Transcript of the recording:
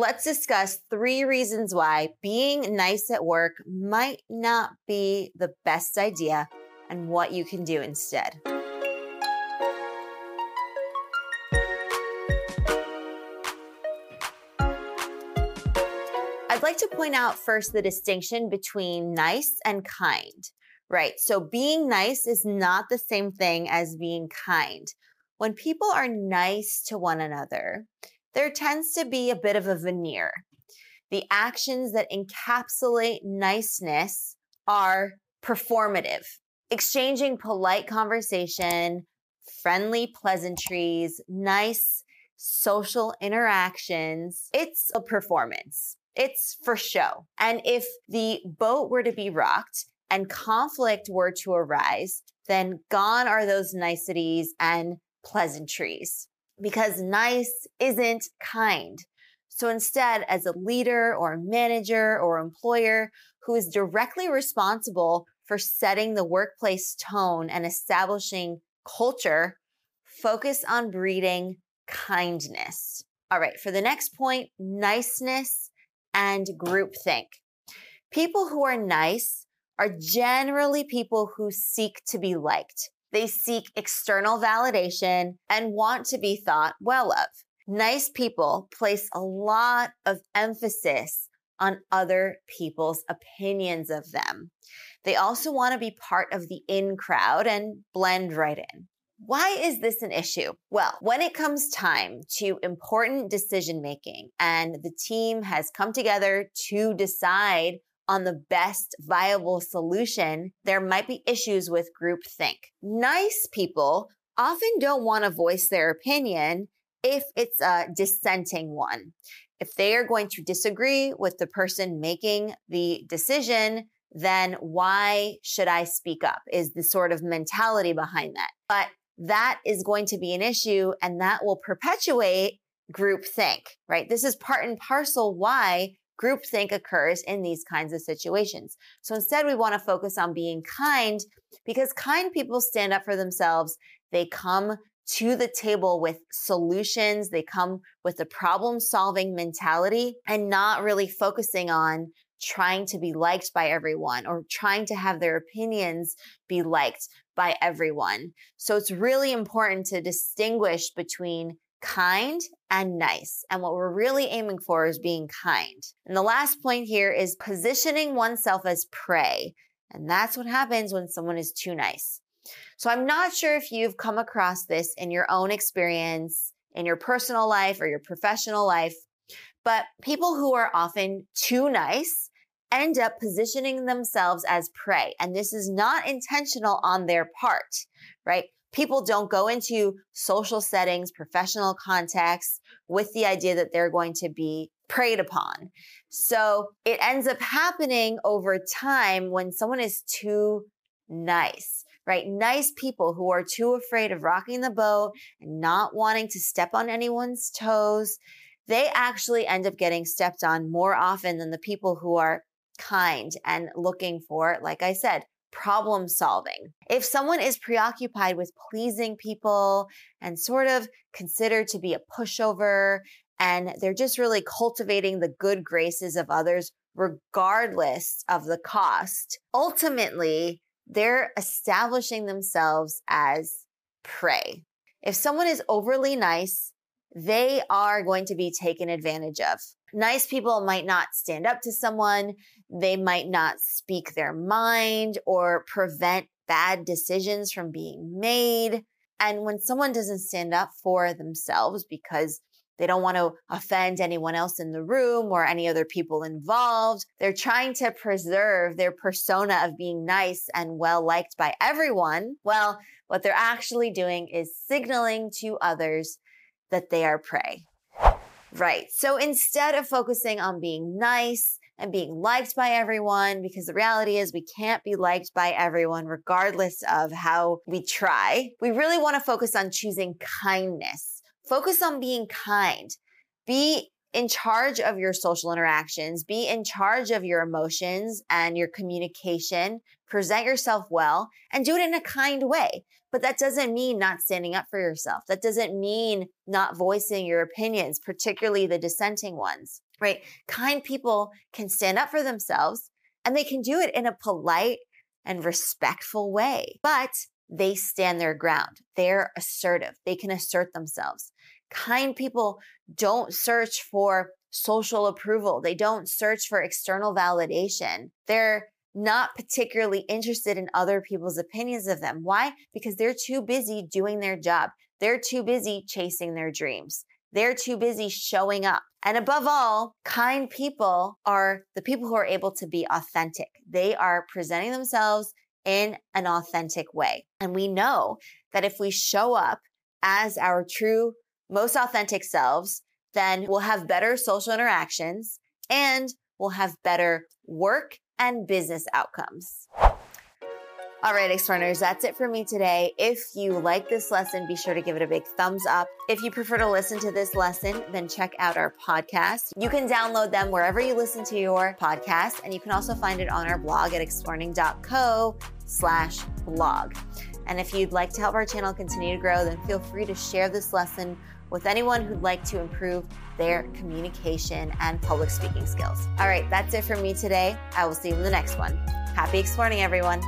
let's discuss three reasons why being nice at work might not be the best idea and what you can do instead. I'd like to point out first the distinction between nice and kind, right? So being nice is not the same thing as being kind. When people are nice to one another, there tends to be a bit of a veneer. The actions that encapsulate niceness are performative, exchanging polite conversation, friendly pleasantries, nice social interactions. It's a performance. It's for show. And if the boat were to be rocked and conflict were to arise, then gone are those niceties and pleasantries because nice isn't kind. So instead, as a leader or a manager or employer who is directly responsible for setting the workplace tone and establishing culture, focus on breeding kindness. All right, for the next point, niceness and groupthink. People who are nice are generally people who seek to be liked. They seek external validation and want to be thought well of. Nice people place a lot of emphasis on other people's opinions of them. They also want to be part of the in crowd and blend right in. Why is this an issue? Well, when it comes time to important decision making and the team has come together to decide on the best viable solution, there might be issues with groupthink. Nice people often don't want to voice their opinion if it's a dissenting one. If they are going to disagree with the person making the decision, then why should I speak up? Is the sort of mentality behind that. But that is going to be an issue and that will perpetuate groupthink, right? This is part and parcel why groupthink occurs in these kinds of situations. So instead, we want to focus on being kind because kind people stand up for themselves. They come to the table with solutions. They come with a problem solving mentality and not really focusing on trying to be liked by everyone or trying to have their opinions be liked by everyone. So it's really important to distinguish between kind and nice. And what we're really aiming for is being kind. And the last point here is positioning oneself as prey. And that's what happens when someone is too nice. So I'm not sure if you've come across this in your own experience, in your personal life or your professional life, but people who are often too nice end up positioning themselves as prey. And this is not intentional on their part, right? People don't go into social settings, professional contexts with the idea that they're going to be preyed upon. So it ends up happening over time when someone is too nice, right? Nice people who are too afraid of rocking the boat and not wanting to step on anyone's toes. They actually end up getting stepped on more often than the people who are kind and looking for, like I said, problem solving. If someone is preoccupied with pleasing people and sort of considered to be a pushover, and they're just really cultivating the good graces of others, regardless of the cost, ultimately, they're establishing themselves as prey. If someone is overly nice, they are going to be taken advantage of. Nice people might not stand up to someone. They might not speak their mind or prevent bad decisions from being made. And when someone doesn't stand up for themselves because they don't want to offend anyone else in the room or any other people involved. They're trying to preserve their persona of being nice and well liked by everyone. Well, what they're actually doing is signaling to others that they are prey. Right. So instead of focusing on being nice and being liked by everyone, because the reality is we can't be liked by everyone regardless of how we try, we really want to focus on choosing kindness. Focus on being kind. Be in charge of your social interactions, be in charge of your emotions and your communication, present yourself well, and do it in a kind way. But that doesn't mean not standing up for yourself. That doesn't mean not voicing your opinions, particularly the dissenting ones. right? Kind people can stand up for themselves and they can do it in a polite and respectful way, but they stand their ground. They're assertive. They can assert themselves. Kind people don't search for social approval. They don't search for external validation. They're not particularly interested in other people's opinions of them. Why? Because they're too busy doing their job. They're too busy chasing their dreams. They're too busy showing up. And above all, kind people are the people who are able to be authentic. They are presenting themselves in an authentic way. And we know that if we show up as our true, most authentic selves, then we'll have better social interactions and we'll have better work and business outcomes. All right, Explearners, that's it for me today. If you like this lesson, be sure to give it a big thumbs up. If you prefer to listen to this lesson, then check out our podcast. You can download them wherever you listen to your podcast, and you can also find it on our blog at explearning.co slash blog. And if you'd like to help our channel continue to grow, then feel free to share this lesson with anyone who'd like to improve their communication and public speaking skills. All right, that's it for me today. I will see you in the next one. Happy Explearning, everyone.